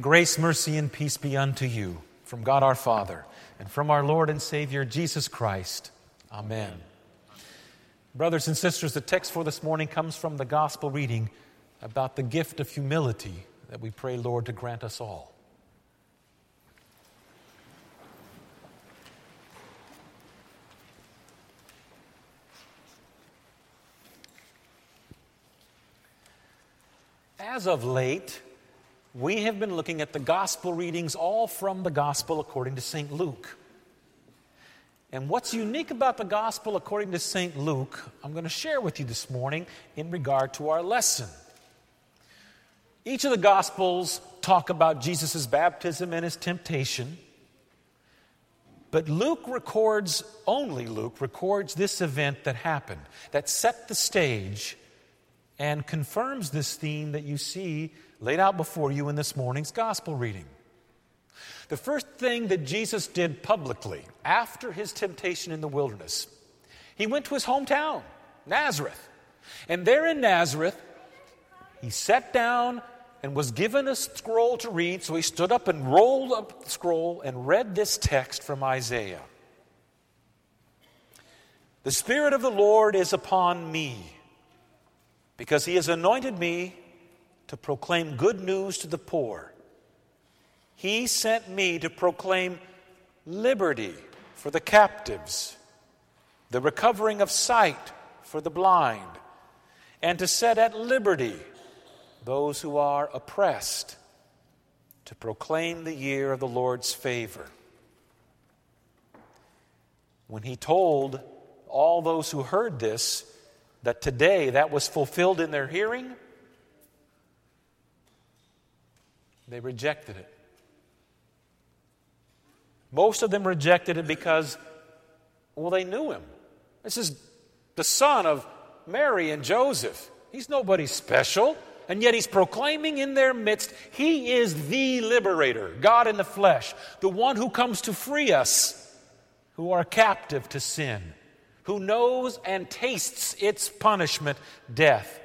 Grace, mercy, and peace be unto you from God our Father and from our Lord and Savior Jesus Christ. Amen. Brothers and sisters, the text for this morning comes from the gospel reading about the gift of humility that we pray, Lord, to grant us all. As of late, we have been looking at the gospel readings all from the gospel according to St. Luke. And what's unique about the gospel according to St. Luke, I'm going to share with you this morning in regard to our lesson. Each of the gospels talk about Jesus' baptism and his temptation. But Luke records, only Luke records this event that happened, that set the stage and confirms this theme that you see laid out before you in this morning's gospel reading. The first thing that Jesus did publicly after his temptation in the wilderness, he went to his hometown, Nazareth. And there in Nazareth, he sat down and was given a scroll to read. So he stood up and rolled up the scroll and read this text from Isaiah The Spirit of the Lord is upon me, because he has anointed me to proclaim good news to the poor. He sent me to proclaim liberty for the captives, the recovering of sight for the blind, and to set at liberty those who are oppressed, to proclaim the year of the Lord's favor. When he told all those who heard this that today that was fulfilled in their hearing, They rejected it. Most of them rejected it because, well, they knew him. This is the son of Mary and Joseph. He's nobody special. And yet he's proclaiming in their midst, he is the liberator, God in the flesh, the one who comes to free us who are captive to sin, who knows and tastes its punishment, death.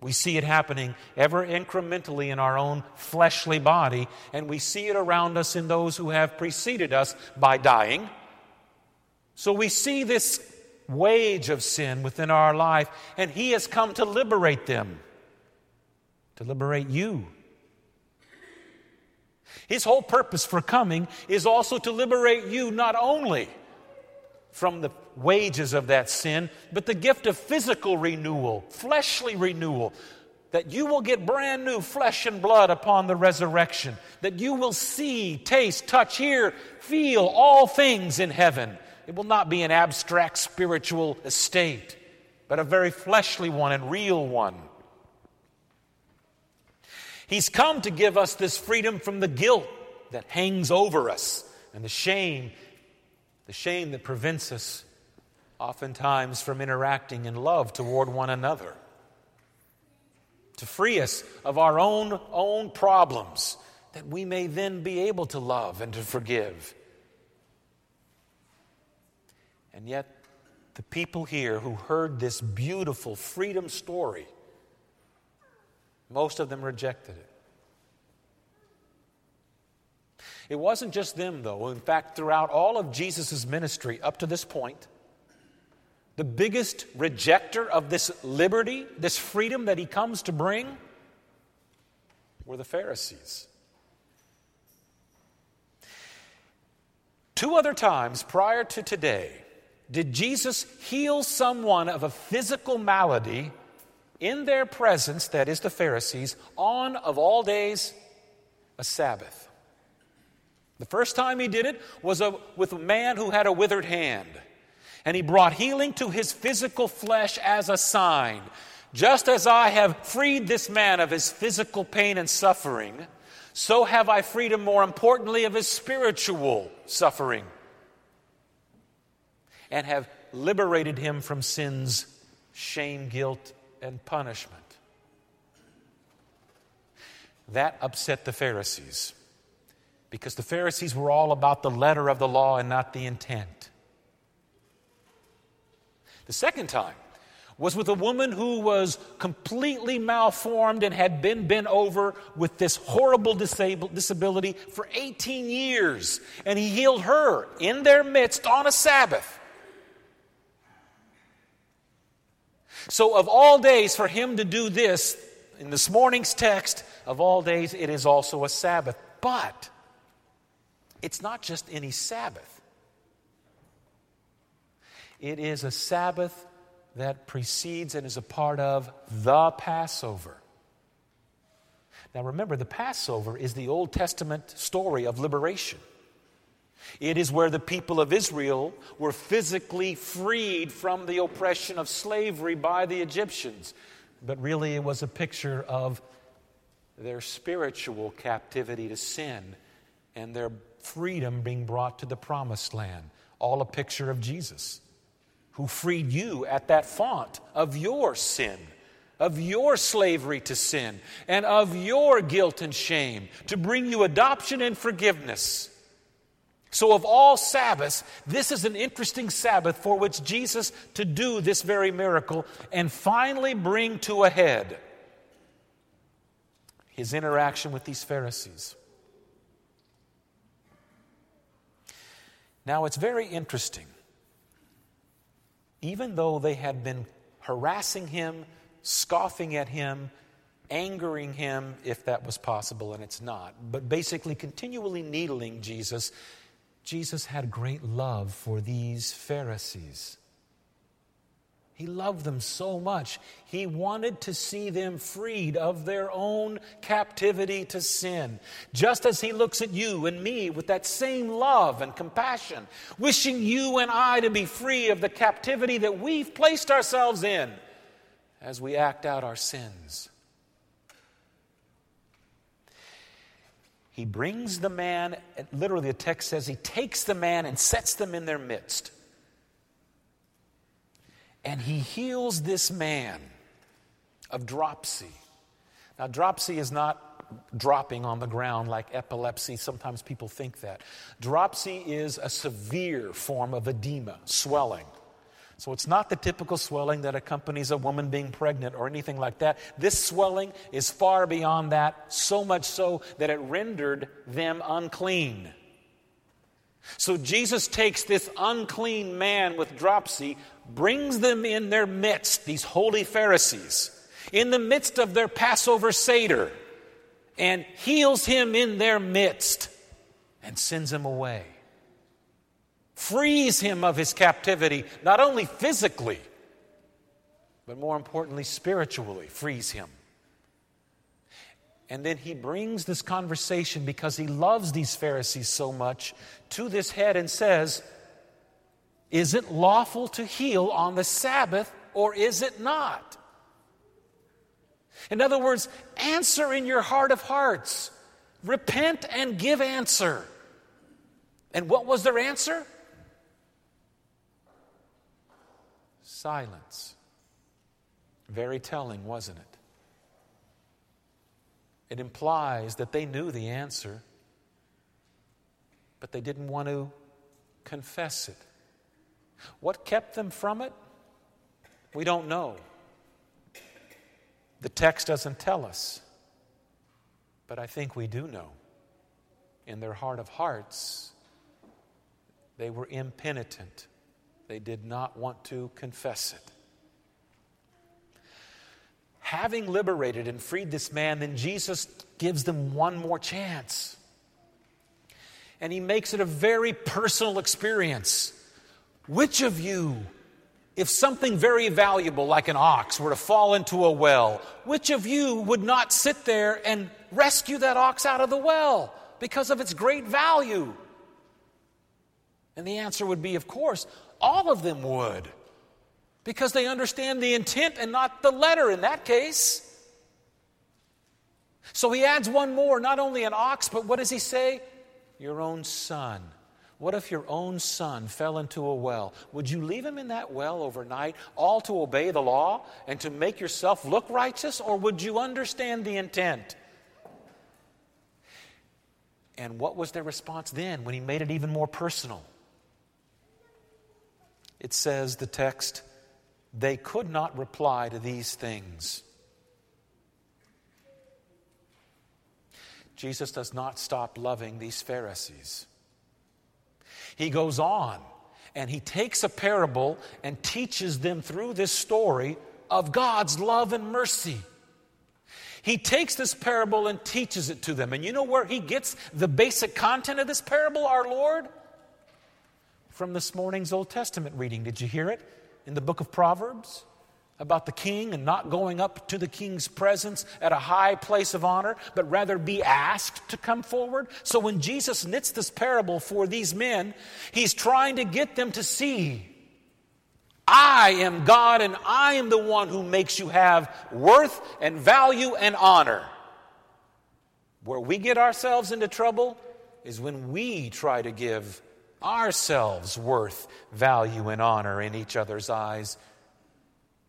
We see it happening ever incrementally in our own fleshly body, and we see it around us in those who have preceded us by dying. So we see this wage of sin within our life, and He has come to liberate them, to liberate you. His whole purpose for coming is also to liberate you not only from the wages of that sin, but the gift of physical renewal, fleshly renewal. That you will get brand new flesh and blood upon the resurrection. That you will see, taste, touch, hear, feel all things in heaven. It will not be an abstract spiritual estate, but a very fleshly one and real one. He's come to give us this freedom from the guilt that hangs over us and the shame the shame that prevents us oftentimes from interacting in love toward one another, to free us of our own, own problems, that we may then be able to love and to forgive. And yet, the people here who heard this beautiful freedom story, most of them rejected it. It wasn't just them, though. In fact, throughout all of Jesus' ministry up to this point, the biggest rejecter of this liberty, this freedom that he comes to bring, were the Pharisees. Two other times prior to today did Jesus heal someone of a physical malady in their presence, that is the Pharisees, on, of all days, a Sabbath. The first time he did it was a, with a man who had a withered hand. And he brought healing to his physical flesh as a sign. Just as I have freed this man of his physical pain and suffering, so have I freed him more importantly of his spiritual suffering and have liberated him from sin's shame, guilt, and punishment. That upset the Pharisees because the Pharisees were all about the letter of the law and not the intent. The second time was with a woman who was completely malformed and had been bent over with this horrible disability for 18 years. And he healed her in their midst on a Sabbath. So, of all days, for him to do this, in this morning's text, of all days, it is also a Sabbath. But it's not just any Sabbath, it is a Sabbath that precedes and is a part of the Passover. Now remember, the Passover is the Old Testament story of liberation. It is where the people of Israel were physically freed from the oppression of slavery by the Egyptians. But really, it was a picture of their spiritual captivity to sin and their freedom being brought to the promised land. All a picture of Jesus who freed you at that font of your sin, of your slavery to sin, and of your guilt and shame to bring you adoption and forgiveness. So, of all Sabbaths, this is an interesting Sabbath for which Jesus to do this very miracle and finally bring to a head his interaction with these Pharisees. Now, it's very interesting even though they had been harassing him, scoffing at him, angering him, if that was possible, and it's not, but basically continually needling Jesus, Jesus had great love for these Pharisees. He loved them so much. He wanted to see them freed of their own captivity to sin. Just as He looks at you and me with that same love and compassion, wishing you and I to be free of the captivity that we've placed ourselves in as we act out our sins. He brings the man, literally, the text says, He takes the man and sets them in their midst and he heals this man of dropsy. Now, dropsy is not dropping on the ground like epilepsy. Sometimes people think that. Dropsy is a severe form of edema, swelling. So it's not the typical swelling that accompanies a woman being pregnant or anything like that. This swelling is far beyond that, so much so that it rendered them unclean. So Jesus takes this unclean man with dropsy, brings them in their midst, these holy Pharisees, in the midst of their Passover Seder, and heals him in their midst and sends him away. Frees him of his captivity, not only physically, but more importantly, spiritually, frees him. And then he brings this conversation because he loves these Pharisees so much to this head and says, Is it lawful to heal on the Sabbath or is it not? In other words, answer in your heart of hearts. Repent and give answer. And what was their answer? Silence. Very telling, wasn't it? It implies that they knew the answer, but they didn't want to confess it. What kept them from it? We don't know. The text doesn't tell us. But I think we do know. In their heart of hearts, they were impenitent. They did not want to confess it having liberated and freed this man, then Jesus gives them one more chance. And he makes it a very personal experience. Which of you, if something very valuable like an ox were to fall into a well, which of you would not sit there and rescue that ox out of the well because of its great value? And the answer would be, of course, all of them would because they understand the intent and not the letter in that case. So he adds one more, not only an ox, but what does he say? Your own son. What if your own son fell into a well? Would you leave him in that well overnight, all to obey the law and to make yourself look righteous, or would you understand the intent? And what was their response then when he made it even more personal? It says, the text, they could not reply to these things. Jesus does not stop loving these Pharisees. He goes on and he takes a parable and teaches them through this story of God's love and mercy. He takes this parable and teaches it to them. And you know where he gets the basic content of this parable, our Lord? From this morning's Old Testament reading. Did you hear it? In the book of Proverbs about the king and not going up to the king's presence at a high place of honor, but rather be asked to come forward. So when Jesus knits this parable for these men, he's trying to get them to see I am God and I am the one who makes you have worth and value and honor. Where we get ourselves into trouble is when we try to give ourselves worth, value, and honor in each other's eyes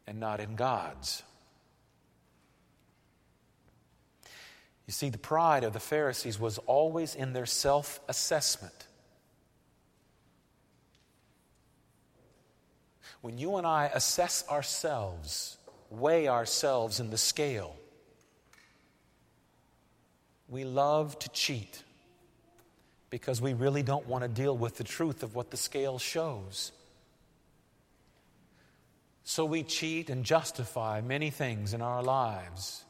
and not in God's. You see, the pride of the Pharisees was always in their self assessment. When you and I assess ourselves, weigh ourselves in the scale, we love to cheat because we really don't want to deal with the truth of what the scale shows. So we cheat and justify many things in our lives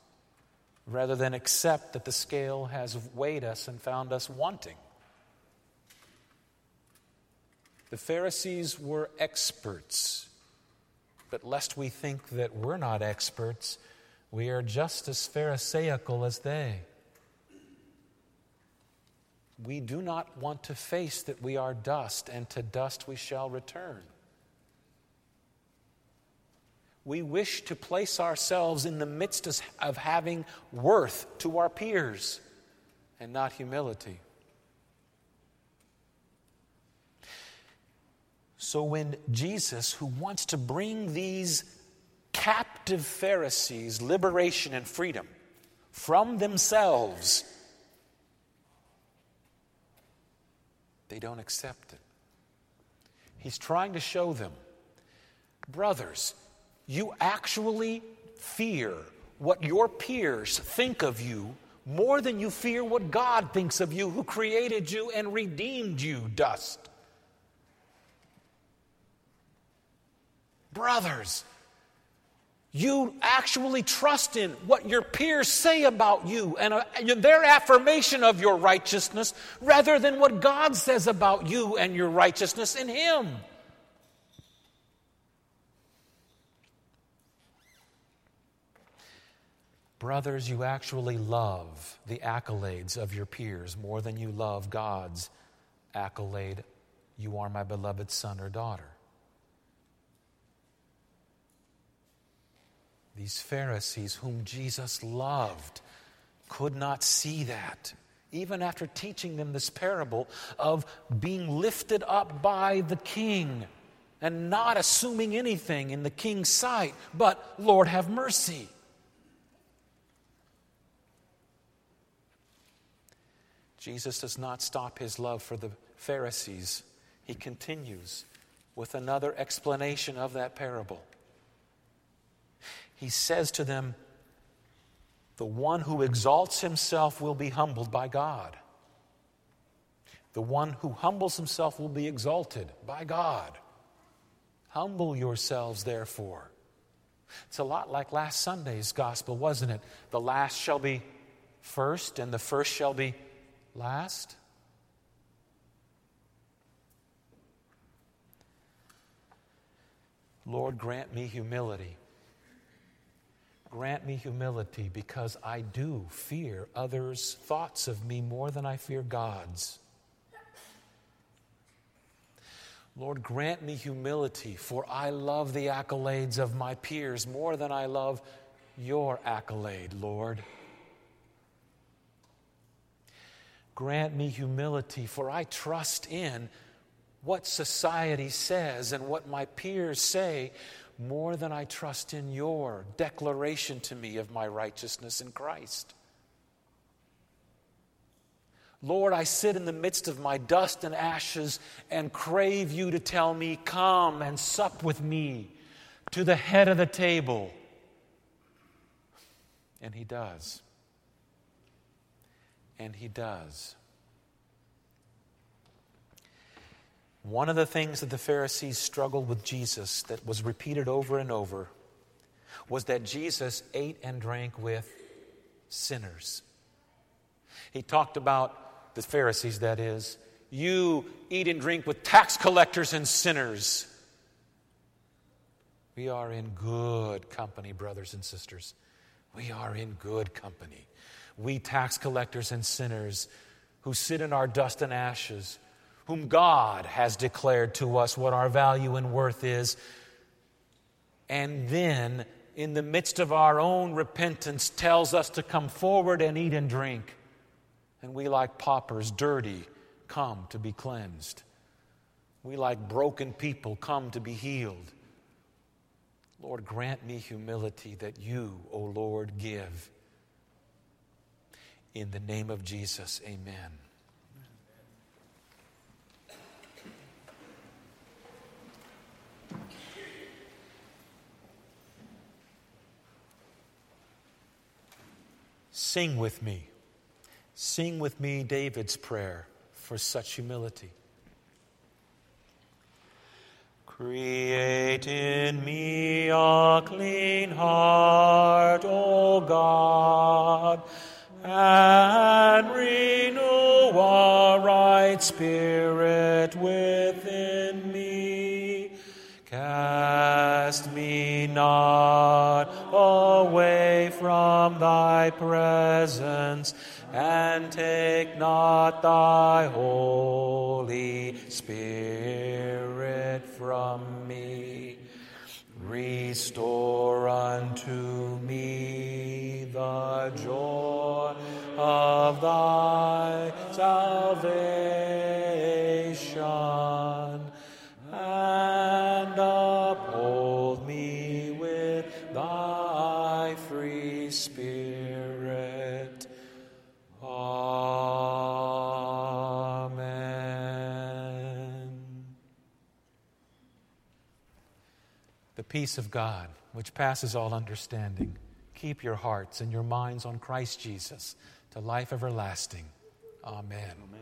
rather than accept that the scale has weighed us and found us wanting. The Pharisees were experts, but lest we think that we're not experts, we are just as Pharisaical as they. We do not want to face that we are dust, and to dust we shall return we wish to place ourselves in the midst of having worth to our peers and not humility. So when Jesus, who wants to bring these captive Pharisees liberation and freedom from themselves, they don't accept it. He's trying to show them, brothers, you actually fear what your peers think of you more than you fear what God thinks of you, who created you and redeemed you, dust. Brothers, you actually trust in what your peers say about you and uh, their affirmation of your righteousness rather than what God says about you and your righteousness in Him. Brothers, you actually love the accolades of your peers more than you love God's accolade, you are my beloved son or daughter. These Pharisees, whom Jesus loved, could not see that. Even after teaching them this parable of being lifted up by the king and not assuming anything in the king's sight, but Lord, have mercy. Jesus does not stop his love for the Pharisees. He continues with another explanation of that parable. He says to them, The one who exalts himself will be humbled by God. The one who humbles himself will be exalted by God. Humble yourselves, therefore. It's a lot like last Sunday's gospel, wasn't it? The last shall be first, and the first shall be last? Lord, grant me humility. Grant me humility because I do fear others' thoughts of me more than I fear God's. Lord, grant me humility, for I love the accolades of my peers more than I love your accolade, Lord. Grant me humility, for I trust in what society says and what my peers say more than I trust in your declaration to me of my righteousness in Christ. Lord, I sit in the midst of my dust and ashes and crave you to tell me, Come and sup with me. to the head of the table. And he does. And he does. One of the things that the Pharisees struggled with Jesus that was repeated over and over was that Jesus ate and drank with sinners. He talked about the Pharisees, that is, you eat and drink with tax collectors and sinners. We are in good company, brothers and sisters. We are in good company. We tax collectors and sinners who sit in our dust and ashes, whom God has declared to us what our value and worth is, and then in the midst of our own repentance tells us to come forward and eat and drink. And we, like paupers, dirty, come to be cleansed. We, like broken people, come to be healed. Lord, grant me humility that you, O Lord, give. In the name of Jesus, amen. Sing with me. Sing with me David's prayer for such humility. Create in me a clean heart, O God, and renew a right spirit salvation and uphold me with thy free spirit. Amen. The peace of God, which passes all understanding, keep your hearts and your minds on Christ Jesus to life everlasting. Amen. Amen.